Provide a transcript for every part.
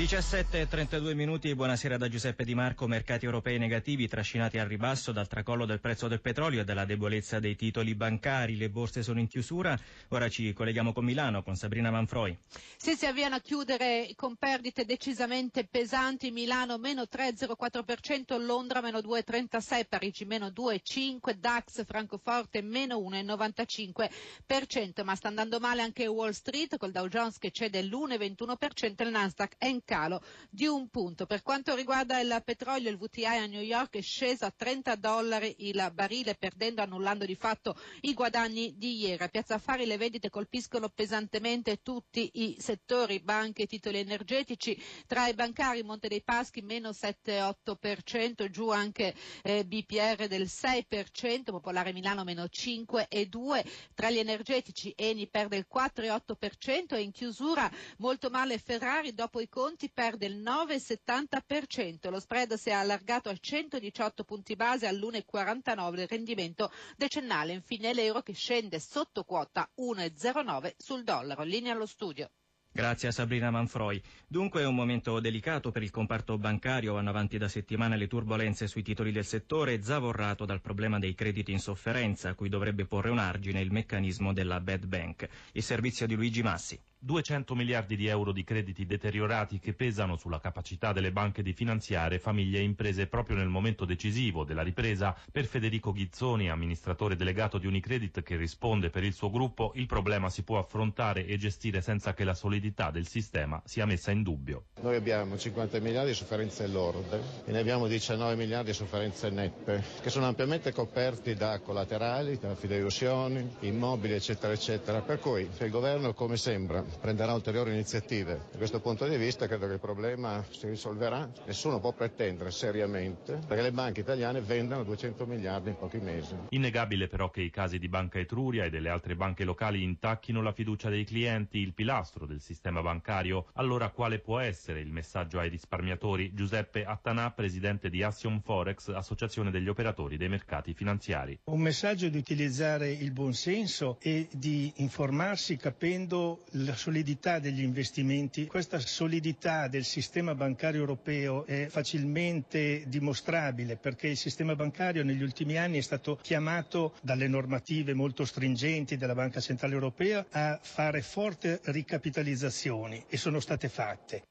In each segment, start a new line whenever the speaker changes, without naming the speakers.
17.32 minuti, buonasera da Giuseppe Di Marco. Mercati europei negativi trascinati al ribasso dal tracollo del prezzo del petrolio e dalla debolezza dei titoli bancari. Le borse sono in chiusura. Ora ci colleghiamo con Milano, con Sabrina Manfroi.
Sì, si avviano a chiudere con perdite decisamente pesanti. Milano meno 3,04%, Londra meno 2,36%, Parigi meno 2,5%, DAX Francoforte meno 1,95%. Ma sta andando male anche Wall Street col Dow Jones che cede l'1,21% e il Nasdaq è calo di un punto. Per quanto riguarda il petrolio, il VTI a New York è sceso a 30 dollari il barile, perdendo, annullando di fatto i guadagni di ieri. A Piazza Affari le vendite colpiscono pesantemente tutti i settori, banche titoli energetici. Tra i bancari Monte dei Paschi meno 7,8%, giù anche eh, BPR del 6%, Popolare Milano meno 5,2%. Tra gli energetici Eni perde il 4,8% e in chiusura molto male Ferrari dopo i conti Conti perde il 9,70%, lo spread si è allargato a 118 punti base all'1,49 il rendimento decennale, infine l'euro che scende sotto quota 1,09 sul dollaro. Linea allo studio.
Grazie a Sabrina Manfroi. Dunque è un momento delicato per il comparto bancario, vanno avanti da settimane le turbulenze sui titoli del settore, zavorrato dal problema dei crediti in sofferenza, a cui dovrebbe porre un argine il meccanismo della bad bank. Il servizio di Luigi Massi.
200 miliardi di euro di crediti deteriorati che pesano sulla capacità delle banche di finanziare famiglie e imprese proprio nel momento decisivo della ripresa. Per Federico Ghizzoni, amministratore delegato di Unicredit che risponde per il suo gruppo, il problema si può affrontare e gestire senza che la solidità del sistema sia messa in dubbio.
Noi abbiamo 50 miliardi di sofferenze lorde e ne abbiamo 19 miliardi di sofferenze nette che sono ampiamente coperti da collaterali, da fideiussioni, immobili eccetera eccetera. Per cui il governo come sembra prenderà ulteriori iniziative. Da questo punto di vista credo che il problema si risolverà. Nessuno può pretendere seriamente perché le banche italiane vendano 200 miliardi in pochi mesi.
Innegabile però che i casi di Banca Etruria e delle altre banche locali intacchino la fiducia dei clienti, il pilastro del sistema bancario. Allora quale può essere il messaggio ai risparmiatori? Giuseppe Attanà, presidente di Assion Forex, associazione degli operatori dei mercati finanziari.
Un messaggio di utilizzare il buonsenso e di informarsi capendo la solidità degli investimenti. Questa solidità del sistema bancario europeo è facilmente dimostrabile perché il sistema bancario negli ultimi anni è stato chiamato dalle normative molto stringenti della Banca Centrale Europea a fare forti ricapitalizzazioni e sono state fatte.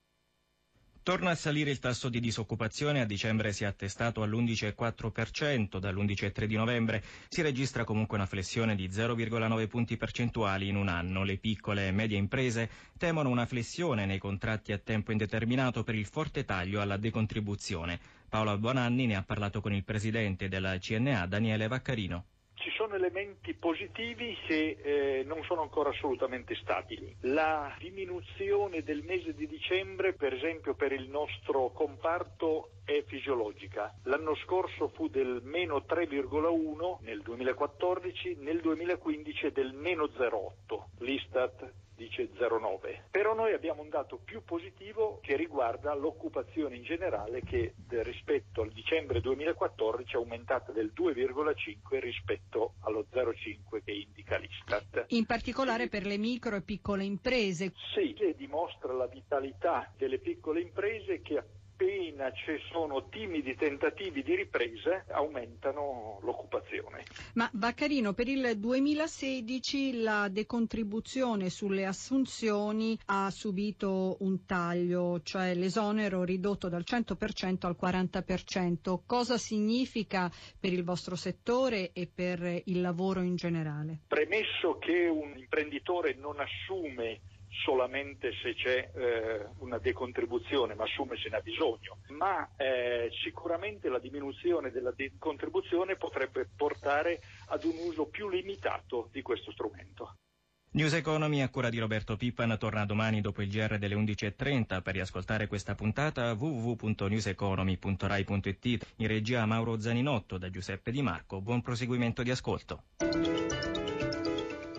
Torna a salire il tasso di disoccupazione, a dicembre si è attestato all'11,4%, dall'11,3 di novembre si registra comunque una flessione di 0,9 punti percentuali in un anno. Le piccole e medie imprese temono una flessione nei contratti a tempo indeterminato per il forte taglio alla decontribuzione. Paola Buonanni ne ha parlato con il presidente della CNA, Daniele Vaccarino
sono elementi positivi che eh, non sono ancora assolutamente stabili. La diminuzione del mese di dicembre, per esempio per il nostro comparto, è fisiologica. L'anno scorso fu del meno 3,1 nel 2014, nel 2015 è del meno 0,8. L'Istat dice 0,9. Però noi abbiamo un dato più positivo che riguarda l'occupazione in generale che rispetto al dicembre 2014 è aumentata del 2,5 rispetto allo 0,5 che indica l'Istat.
In particolare per le micro e piccole imprese.
Sì, dimostra la vitalità delle piccole imprese che appena ci sono timidi tentativi di ripresa aumentano l'occupazione.
Ma Baccarino, per il 2016 la decontribuzione sulle assunzioni ha subito un taglio, cioè l'esonero ridotto dal 100% al 40%. Cosa significa per il vostro settore e per il lavoro in generale?
Premesso che un imprenditore non assume solamente se c'è eh, una decontribuzione, ma assume se ne ha bisogno. Ma eh, sicuramente la diminuzione della decontribuzione potrebbe portare ad un uso più limitato di questo strumento.
News Economy a cura di Roberto Pippan torna domani dopo il GR delle 11.30 per riascoltare questa puntata www.newseconomy.rai.it in regia Mauro Zaninotto da Giuseppe Di Marco. Buon proseguimento di ascolto.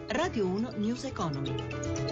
Radio 1 News Economy.